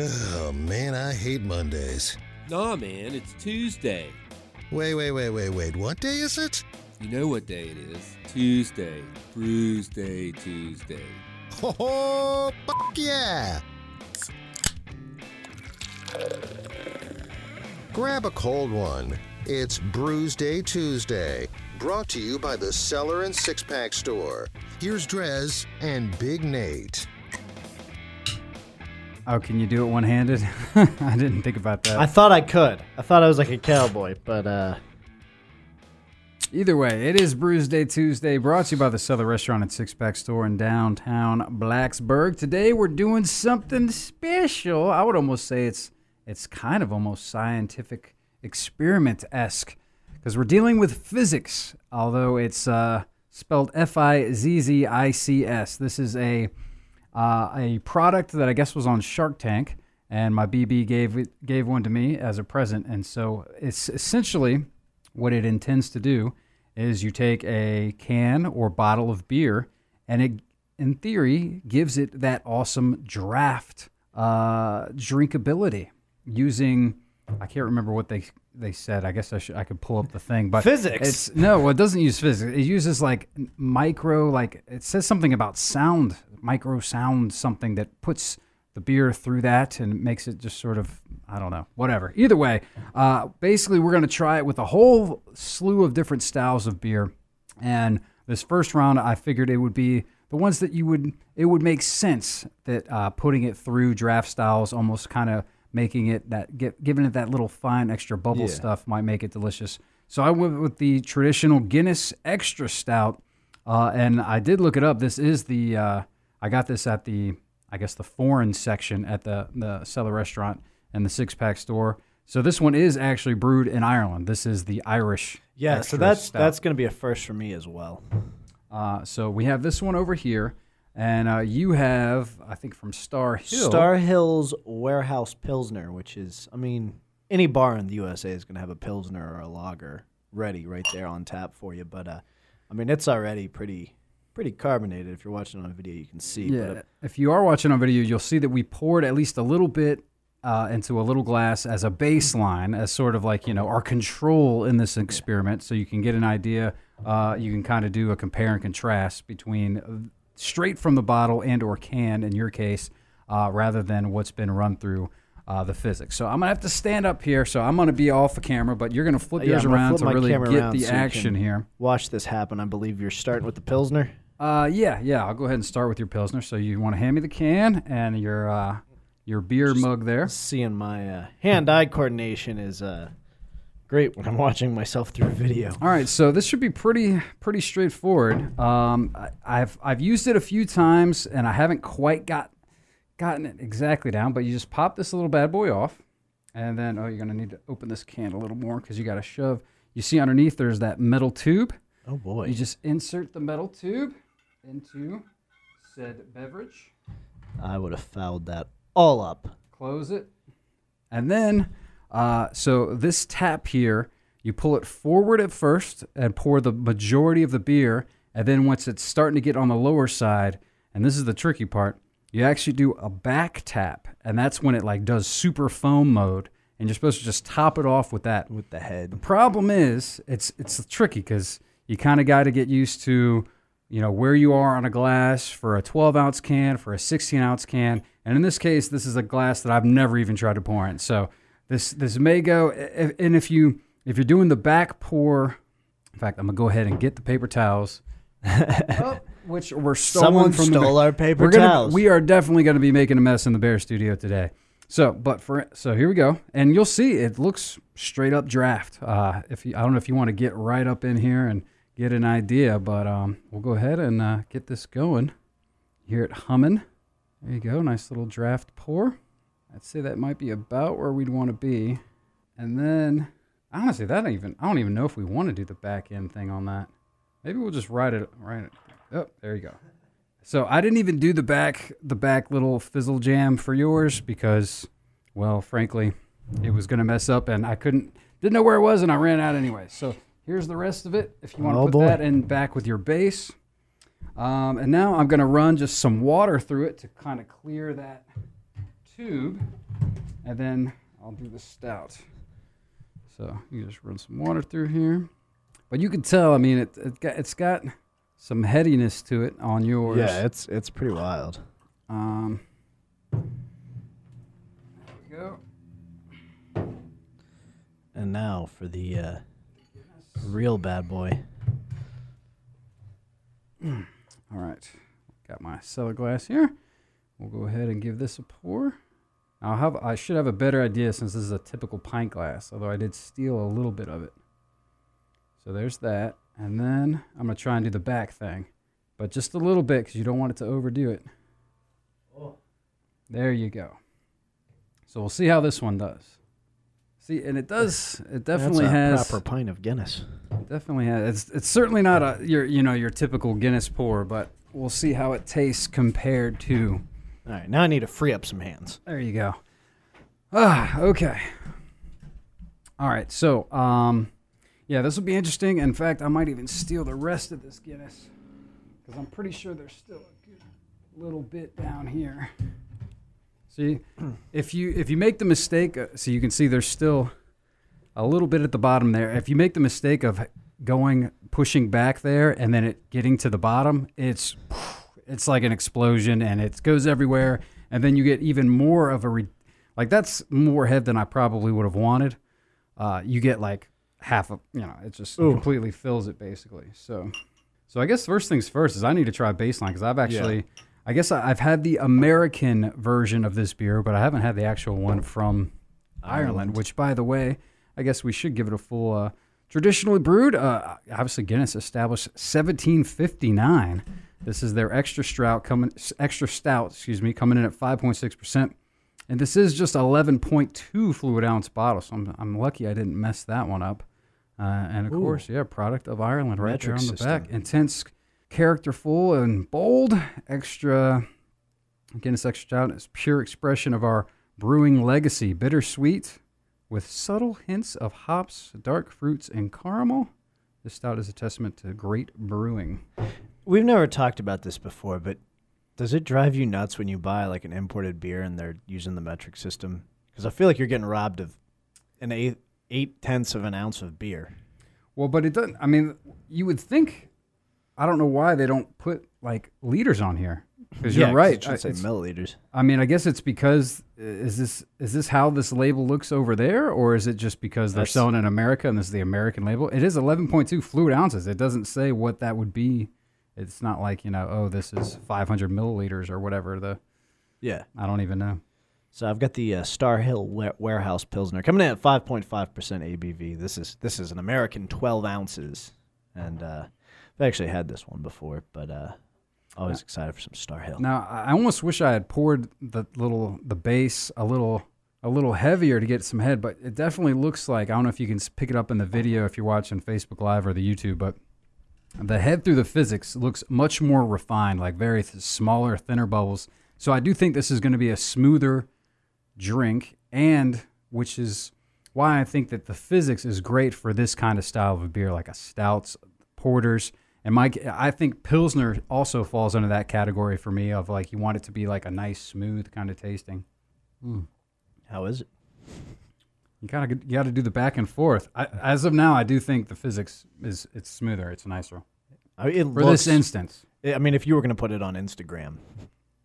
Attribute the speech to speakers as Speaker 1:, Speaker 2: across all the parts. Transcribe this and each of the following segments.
Speaker 1: Oh man, I hate Mondays.
Speaker 2: Nah, man, it's Tuesday.
Speaker 1: Wait, wait, wait, wait, wait. What day is it?
Speaker 2: You know what day it is? Tuesday. Brews Day Tuesday.
Speaker 1: Ho ho! Fuck yeah! Grab a cold one. It's Brews Day Tuesday. Brought to you by the Cellar and Six Pack Store. Here's Drez and Big Nate.
Speaker 3: Oh, can you do it one handed? I didn't think about that.
Speaker 4: I thought I could. I thought I was like a cowboy, but uh,
Speaker 3: Either way, it is Brews Day Tuesday, brought to you by the Cellar Restaurant and Six Pack Store in downtown Blacksburg. Today we're doing something special. I would almost say it's it's kind of almost scientific experiment esque because we're dealing with physics, although it's uh, spelled F I Z Z I C S. This is a uh, a product that I guess was on Shark Tank, and my BB gave gave one to me as a present. And so it's essentially what it intends to do is you take a can or bottle of beer, and it, in theory, gives it that awesome draft uh, drinkability using. I can't remember what they they said. I guess I should I could pull up the thing, but
Speaker 4: Fizzics.
Speaker 3: It's no, well, it doesn't use physics. It uses like micro, like it says something about sound, micro sound, something that puts the beer through that and makes it just sort of I don't know, whatever. Either way, uh, basically we're gonna try it with a whole slew of different styles of beer, and this first round I figured it would be the ones that you would it would make sense that uh, putting it through draft styles, almost kind of making it that get, giving it that little fine extra bubble stuff might make it delicious. So I went with the traditional Guinness Extra Stout, uh, and I did look it up. This is the uh, I got this at the I guess the foreign section at the the cellar restaurant and the six pack store. So this one is actually brewed in Ireland. This is the Irish.
Speaker 4: yeah. So that's
Speaker 3: Stout.
Speaker 4: that's gonna be a first for me as well.
Speaker 3: Uh, so we have this one over here, and uh, you have I think from Star Hill.
Speaker 4: Star Hills Warehouse Pilsner, which is, I mean, any bar in the USA is gonna have a Pilsner or a lager ready right there on tap for you. But uh, I mean, it's already pretty pretty carbonated. If you're watching on video, you can see.
Speaker 3: Yeah,
Speaker 4: But, uh,
Speaker 3: if you are watching on video, you'll see that we poured at least a little bit uh, into a little glass as a baseline, as sort of like you know our control in this experiment, so you can get an idea. Uh, you can kind of do a compare and contrast between uh, straight from the bottle and or can in your case, uh, rather than what's been run through. Uh, the Fizzics. So I'm gonna have to stand up here. So I'm gonna be off the camera, but you're gonna flip
Speaker 4: Yeah,
Speaker 3: yours
Speaker 4: I'm
Speaker 3: around
Speaker 4: flip
Speaker 3: to really get the
Speaker 4: so
Speaker 3: action here.
Speaker 4: watch this happen. I believe you're starting with the Pilsner.
Speaker 3: Uh, yeah, yeah. I'll go ahead and start with your pilsner. So you want to hand me the can and your uh, your beer mug there.
Speaker 4: Seeing my uh, hand-eye coordination is uh, great when I'm watching myself through a video.
Speaker 3: All right, so this should be pretty pretty straightforward. Um, I, I've I've used it a few times and I haven't quite got gotten it exactly down. But you just pop this little bad boy off, and then oh, you're gonna need to open this can a little more because you got to shove. You see underneath there's that metal tube.
Speaker 4: Oh boy.
Speaker 3: You just insert the metal tube into said beverage.
Speaker 4: I would have fouled that all up.
Speaker 3: close it, and then uh, so this tap here, you pull it forward at first and pour the majority of the beer, and then once it's starting to get on the lower side, and this is the tricky part, you actually do a back tap, and that's when it like does super foam mode, and you're supposed to just top it off with that.
Speaker 4: with the head.
Speaker 3: The problem is, it's it's tricky because you kind of got to get used to, you know, where you are on a glass for a 12 ounce can, for a 16 ounce can, and in this case, this is a glass that I've never even tried to pour in. So this this may go, and if you if you're doing the back pour, in fact, I'm gonna go ahead and get the paper towels, Oh, which were stolen
Speaker 4: Someone
Speaker 3: from
Speaker 4: stole
Speaker 3: the,
Speaker 4: our paper
Speaker 3: we're gonna,
Speaker 4: towels.
Speaker 3: We are definitely going to be making a mess in the Bear Studio today. So, but for so here we go, and you'll see it looks straight up draft. Uh, if you, I don't know if you want to get right up in here and get an idea, but um, we'll go ahead and uh, get this going. Hear it humming. There you go, nice little draft pour. I'd say that might be about where we'd want to be, and then honestly, that even I don't even know if we want to do the back end thing on that. Maybe we'll just write it right. Oh, there you go. So I didn't even do the back the back little fizzle jam for yours because, well, frankly, it was gonna mess up and I couldn't didn't know where it was and I ran out anyway. So here's the rest of it. If you want to
Speaker 4: Oh,
Speaker 3: put
Speaker 4: boy.
Speaker 3: that in back with your base, um, and now I'm gonna run just some water through it to kind of clear that tube. and then I'll do the stout. So you just run some water through here, but you can tell. I mean, it, it got, it's got some headiness to it on yours.
Speaker 4: Yeah, it's it's pretty wild.
Speaker 3: Um. There we go.
Speaker 4: And now for the uh, real bad boy.
Speaker 3: All right, got my cellar glass here. We'll go ahead and give this a pour. I'll have I should have a better idea since this is a typical pint glass, although I did steal a little bit of it. So there's that, and then I'm gonna try and do the back thing, but just a little bit because you don't want it to overdo it. Oh. There you go. So we'll see how this one does. See, and it does. It definitely
Speaker 4: That's a
Speaker 3: has
Speaker 4: proper pint of Guinness.
Speaker 3: Definitely has. It's it's certainly not a your you know your typical Guinness pour, but we'll see how it tastes compared to.
Speaker 4: All right, now I need to free up some hands.
Speaker 3: There you go. Ah, okay. All right, so um, yeah, this will be interesting. In fact, I might even steal the rest of this Guinness because I'm pretty sure there's still a good little bit down here. See, if you if you make the mistake, uh, so you can see there's still a little bit at the bottom there. If you make the mistake of going pushing back there and then it getting to the bottom, it's it's like an explosion and it goes everywhere. And then you get even more of a re- like that's more head than I probably would have wanted. Uh, you get like half of you know it just
Speaker 4: Ooh.
Speaker 3: completely fills it basically. So so I guess first things first is I need to try baseline because I've actually I guess I've had the American version of this beer, but I haven't had the actual one from Ireland.
Speaker 4: Ireland.
Speaker 3: Which, by the way, I guess we should give it a full. Uh, traditionally brewed, uh, obviously Guinness established 1759. This is their extra stout coming, extra stout, excuse me, coming in at 5.6 percent, and this is just 11.2 fluid ounce bottle. So I'm, I'm lucky I didn't mess that one up. Uh, and of
Speaker 4: Ooh.
Speaker 3: course, yeah, product of Ireland right there on
Speaker 4: Metric
Speaker 3: the back.
Speaker 4: system.
Speaker 3: Intense, characterful, and bold. Extra Guinness Extra Stout is pure expression of our brewing legacy. Bittersweet with subtle hints of hops, dark fruits, and caramel. This stout is a testament to great brewing.
Speaker 4: We've never talked about this before, but does it drive you nuts when you buy like an imported beer and they're using the metric system? Because I feel like you're getting robbed of an eight eight tenths of an ounce of beer.
Speaker 3: Well, but it doesn't. I mean, you would think. I don't know why they don't put like liters on here. Because
Speaker 4: Yeah,
Speaker 3: you're right.
Speaker 4: It should say
Speaker 3: I-
Speaker 4: milliliters.
Speaker 3: I mean, I guess it's because is this is this how this label looks over there, or is it just because they're
Speaker 4: That's-
Speaker 3: selling in America and this is the American label? It is 11.2 fluid ounces. It doesn't say what that would be. It's not like you know, oh, this is 500 milliliters or whatever. The
Speaker 4: Yeah.
Speaker 3: I don't even know.
Speaker 4: So I've got the uh, Star Hill Wa- Warehouse Pilsner coming in at 5.5% ABV. This is this is an American 12 ounces, and uh, I've actually had this one before, but uh, always excited for some Star Hill.
Speaker 3: Now, I almost wish I had poured the little the base a little a little heavier to get some head, but it definitely looks like I don't know if you can pick it up in the video if you're watching Facebook Live or the YouTube, but the head through the Fizzics looks much more refined, like very th- smaller, thinner bubbles. So I do think this is going to be a smoother drink, and which is why I think that the Fizzics is great for this kind of style of a beer, like a stouts, porters. And Mike, I think Pilsner also falls under that category for me of like you want it to be like a nice, smooth kind of tasting. Hmm.
Speaker 4: How is it?
Speaker 3: You gotta you gotta do the back and forth. I, as of now, I do think the Fizzics is it's smoother, it's nicer
Speaker 4: I mean, it
Speaker 3: for
Speaker 4: looks,
Speaker 3: this instance.
Speaker 4: I mean, if you were going to put it on Instagram,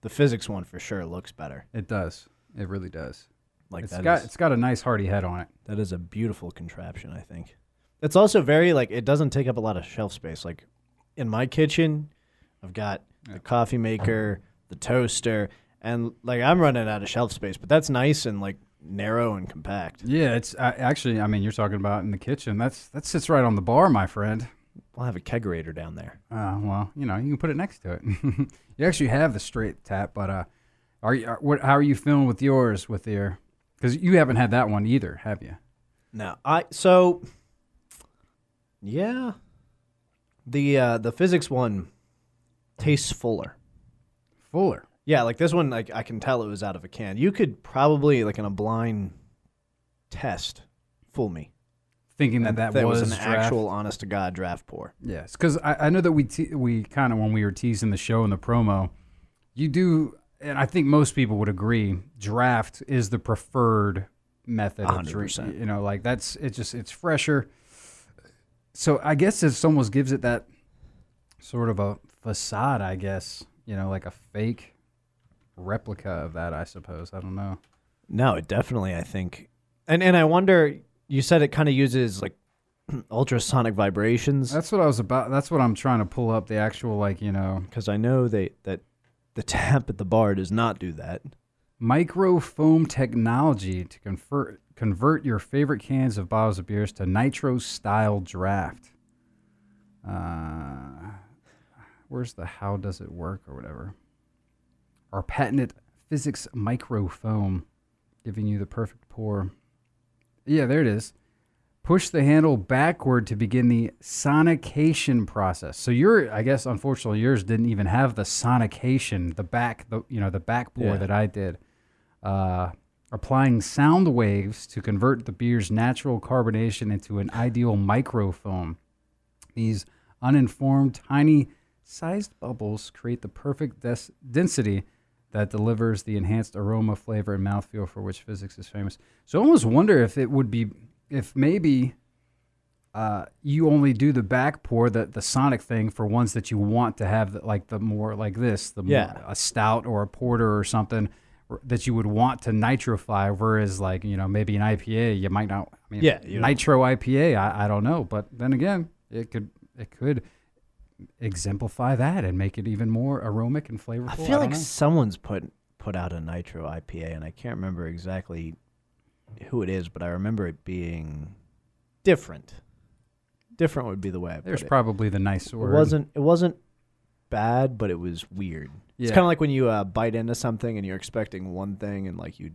Speaker 4: the Fizzics one for sure looks better.
Speaker 3: It does. It really does.
Speaker 4: Like
Speaker 3: it's
Speaker 4: that
Speaker 3: got
Speaker 4: is-
Speaker 3: it's got a nice hearty head on it.
Speaker 4: That is a beautiful contraption, I think. It's also very like it doesn't take up a lot of shelf space. Like in my kitchen, I've got the coffee maker, the toaster, and like I'm running out of shelf space, but that's nice and like narrow and compact.
Speaker 3: Yeah, it's I, actually. I mean, you're talking about in the kitchen. That's that sits right on the bar, my friend.
Speaker 4: I'll have a kegerator down there.
Speaker 3: Uh, well, you know, you can put it next to it. you actually have the straight tap, but uh, are you? Are, what? How are you feeling with yours? With your? Because you haven't had that one either, have you?
Speaker 4: No, I so yeah. The uh the Fizzics one tastes fuller.
Speaker 3: Fuller.
Speaker 4: Yeah, like this one, like I can tell it was out of a can. You could probably, like in a blind test, fool me.
Speaker 3: Thinking that that,
Speaker 4: that
Speaker 3: was,
Speaker 4: was, an
Speaker 3: draft.
Speaker 4: actual, honest to god draft pour.
Speaker 3: Yes, because I, I know that we te- we kind of when we were teasing the show in the promo, you do and I think most people would agree, draft is the preferred method of drink.
Speaker 4: 100%.
Speaker 3: You know, like that's it's just it's fresher. So I guess it almost gives it that sort of a facade. I guess you know, like a fake replica of that. I suppose I don't know.
Speaker 4: No, it definitely. I think, and and I wonder. You said it kind of uses like ultrasonic vibrations
Speaker 3: That's what I was about. That's what I'm trying to pull up the actual like you know
Speaker 4: because I know they that the tap at the bar does not do that.
Speaker 3: micro foam technology to convert convert your favorite cans of bottles of beers to nitro style draft. Uh, where's the how does it work or whatever? Our patented Fizzics micro foam, giving you the perfect pour. Yeah, there it is. Push the handle backward to begin the sonication process. So your, I guess, unfortunately, yours didn't even have the sonication, the back, the you know, the back pour
Speaker 4: Yeah.
Speaker 3: that I did. Uh, applying sound waves to convert the beer's natural carbonation into an ideal microfoam. These uninformed, tiny sized bubbles create the perfect des- density that delivers the enhanced aroma, flavor, and mouthfeel for which Fizzics is famous. So I almost wonder if it would be, if maybe uh, you only do the back pour, the, the sonic thing, for ones that you want to have, the, like the more like this, the
Speaker 4: Yeah.
Speaker 3: more, a stout or a porter or something that you would want to nitrify, whereas like you know maybe an IPA you might not. I mean,
Speaker 4: Yeah, don't-
Speaker 3: nitro IPA, I, I don't know, but then again, it could it could exemplify that and make it even more aromatic and flavorful.
Speaker 4: I feel
Speaker 3: don't
Speaker 4: like
Speaker 3: know.
Speaker 4: someone's put put out a nitro IPA, and I can't remember exactly who it is, but I remember it being different. Different would be the way I
Speaker 3: there's
Speaker 4: put it.
Speaker 3: probably the nice
Speaker 4: It wasn't. It wasn't bad, but it was weird. It's kind of like when you uh, bite into something and you're expecting one thing, and like you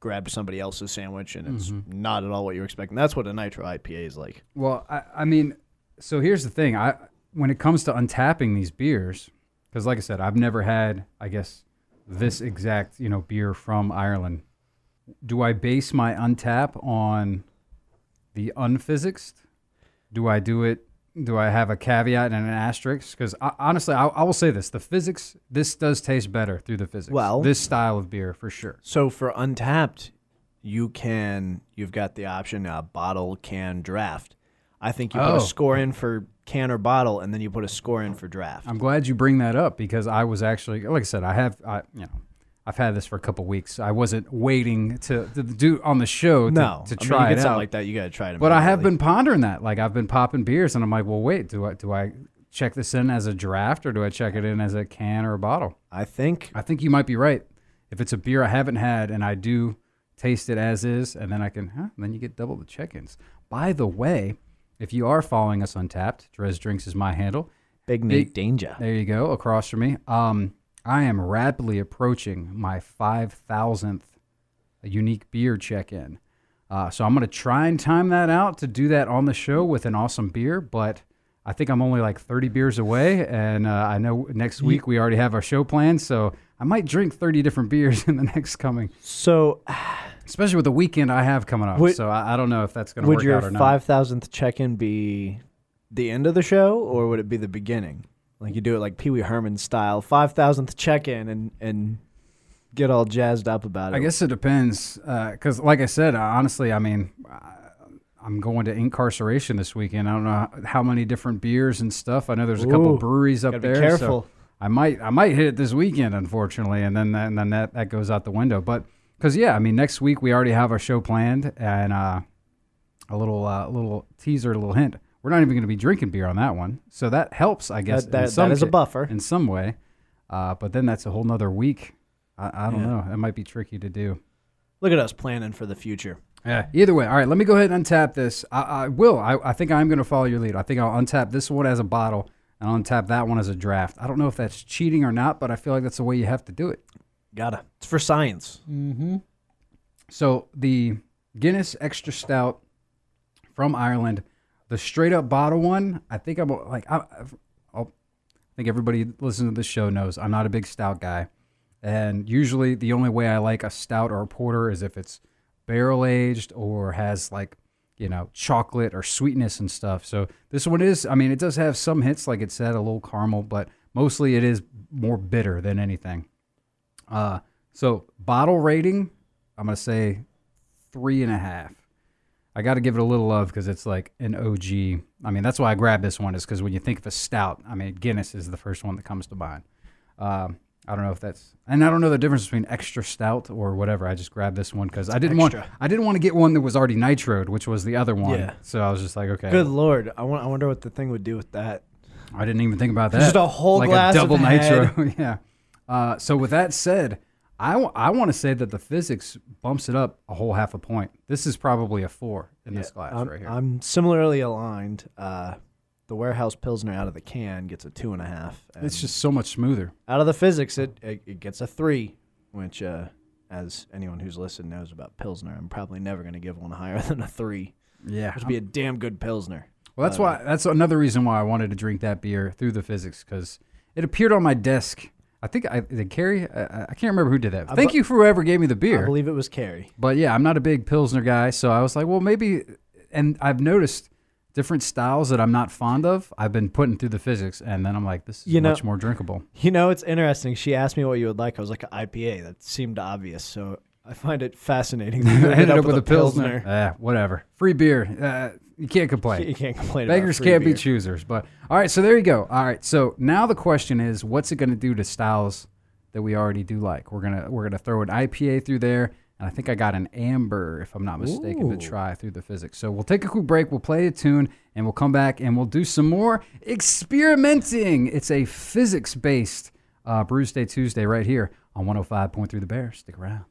Speaker 4: grab somebody else's sandwich, and it's
Speaker 3: Mhm.
Speaker 4: not at all what you're expecting. That's what a nitro IPA is like.
Speaker 3: Well, I, I mean, so here's the thing. I when it comes to untapping these beers, because like I said, I've never had, I guess, this exact you know beer from Ireland. Do I base my untap on the unphysicsed? Do I do it? Do I have a caveat and an asterisk? Because honestly, I, I will say this: the Fizzics, this does taste better through the Fizzics.
Speaker 4: Well-
Speaker 3: this style of beer for sure.
Speaker 4: So for Untappd, you can you've got the option uh, bottle, can, draft. I think you put
Speaker 3: Oh.
Speaker 4: a score in for can or bottle, and then you put a score in for draft.
Speaker 3: I'm glad you bring that up because I was actually, like I said, I have, I, you know, I've had this for a couple weeks. I wasn't waiting to, to do on the show to,
Speaker 4: no,
Speaker 3: to
Speaker 4: I mean,
Speaker 3: try
Speaker 4: you
Speaker 3: it
Speaker 4: get something
Speaker 3: out.
Speaker 4: like that. You got to try it.
Speaker 3: but I have been pondering that. Like I've been popping beers, and I'm like, well, wait, do I do I check this in as a draft or do I check it in as a can or a bottle?
Speaker 4: I think
Speaker 3: I think you might be right. If it's a beer I haven't had and I do taste it as is, and then I can, huh, then you get double the check-ins. By the way, if you are following us on Tapped, Drez Drinks is my handle.
Speaker 4: Big
Speaker 3: Big-
Speaker 4: Nate Danger.
Speaker 3: There you go, across from me. Um, I am rapidly approaching my 5,000th unique beer check in. Uh, so I'm going to try and time that out to do that on the show with an awesome beer, but I think I'm only like 30 beers away. And uh, I know next week we already have our show planned. So I might drink 30 different beers in the next coming,
Speaker 4: So
Speaker 3: especially with the weekend I have coming up.
Speaker 4: Would-
Speaker 3: so I, I don't know if that's going to work out or not.
Speaker 4: Would your five thousandth check in be the end of the show, or would it be the beginning? Like you do it like Pee Wee Herman style, five thousandth check in, and and get all jazzed up about it.
Speaker 3: I guess it depends, because like I said, uh, honestly, I mean, I'm going to incarceration this weekend. I don't know how, how many different beers and stuff. I know there's a couple breweries up there.
Speaker 4: careful.
Speaker 3: So I might I might hit it this weekend, unfortunately, and then that, and then that that goes out the window. But because yeah, I mean, next week we already have our show planned, and uh, a little uh, little teaser, a little hint. We're not even going to be drinking beer on that one, so that helps, I guess.
Speaker 4: That-
Speaker 3: in some
Speaker 4: that is a buffer.
Speaker 3: in some way. Uh, but then that's a whole nother week. I, I don't
Speaker 4: Yeah.
Speaker 3: know. That might be tricky to do.
Speaker 4: Look at us planning for the future.
Speaker 3: Yeah. Either way, all right. Let me go ahead and untap this. I, I will. I, I think I'm going to follow your lead. I think I'll untap this one as a bottle and I'll untap that one as a draft. I don't know if that's cheating or not, but I feel like that's the way you have to do it.
Speaker 4: Gotta. It's for science.
Speaker 3: So the Guinness Extra Stout from Ireland, the straight up bottle one. I think I'm like I, I'll, think everybody listening to this show knows I'm not a big stout guy, and usually the only way I like a stout or a porter is if it's barrel aged or has like you know chocolate or sweetness and stuff. So this one is. I mean, it does have some hits, like it said, a little caramel, but mostly it is more bitter than anything. Uh, so bottle rating, I'm gonna say three and a half. I got to give it a little love because it's like an OG. I mean, that's why I grabbed this one is because when you think of a stout, I mean, Guinness is the first one that comes to mind. Um, I don't know if that's, and I don't know the difference between extra stout or whatever. I just grabbed this one because I didn't want,
Speaker 4: extra.
Speaker 3: I didn't want to get one that was already nitroed, which was the other one.
Speaker 4: Yeah.
Speaker 3: So I was just like, okay,
Speaker 4: Good lord, I, want, I wonder what the thing would do with that.
Speaker 3: I didn't even think about that.
Speaker 4: Just a whole
Speaker 3: like
Speaker 4: glass
Speaker 3: a
Speaker 4: of
Speaker 3: double
Speaker 4: head.
Speaker 3: nitro. yeah. Uh, so with that said, I, w- I want to say that the Fizzics bumps it up a whole half a point. This is probably a four in this glass
Speaker 4: I'm,
Speaker 3: right here.
Speaker 4: I'm similarly aligned. Uh, the warehouse pilsner out of the can gets a two and a half.
Speaker 3: it's just so much smoother.
Speaker 4: out of the Fizzics, it it, it gets a three, which, uh, as anyone who's listened knows about pilsner, I'm probably never going to give one higher than a three.
Speaker 3: Yeah.
Speaker 4: Which would be a damn good pilsner.
Speaker 3: Well, that's
Speaker 4: Uh,
Speaker 3: why. That's another reason why I wanted to drink that beer through the Fizzics because it appeared on my desk. I think I did Carrie. I, I can't remember who did that. Thank
Speaker 4: bu-
Speaker 3: you for whoever gave me the beer.
Speaker 4: I believe it was Carrie.
Speaker 3: But yeah, I'm not a big pilsner guy, so I was like, well, maybe. And I've noticed different styles that I'm not fond of. I've been putting through the Fizzics, and then I'm like, this is
Speaker 4: You know-
Speaker 3: much more drinkable.
Speaker 4: You know, it's interesting. She asked me what you would like. I was like, IPA. That seemed obvious. So I find it fascinating.
Speaker 3: I
Speaker 4: ended
Speaker 3: ended up with a pilsner.
Speaker 4: pilsner.
Speaker 3: Eh, whatever. Free beer. Uh, you can't complain.
Speaker 4: You can't complain. about
Speaker 3: Beggars can't be choosers. But all right, so there you go. All right, so now the question is, what's it going to do to styles that we already do like? We're gonna we're gonna throw an IPA through there, and I think I got an amber, if I'm not mistaken, to try through the Fizzics. So we'll take a quick break. We'll play a tune, and we'll come back and we'll do some more experimenting. It's a Fizzics based uh, Brews Day Tuesday right here on 105.3 The Bear. Stick around.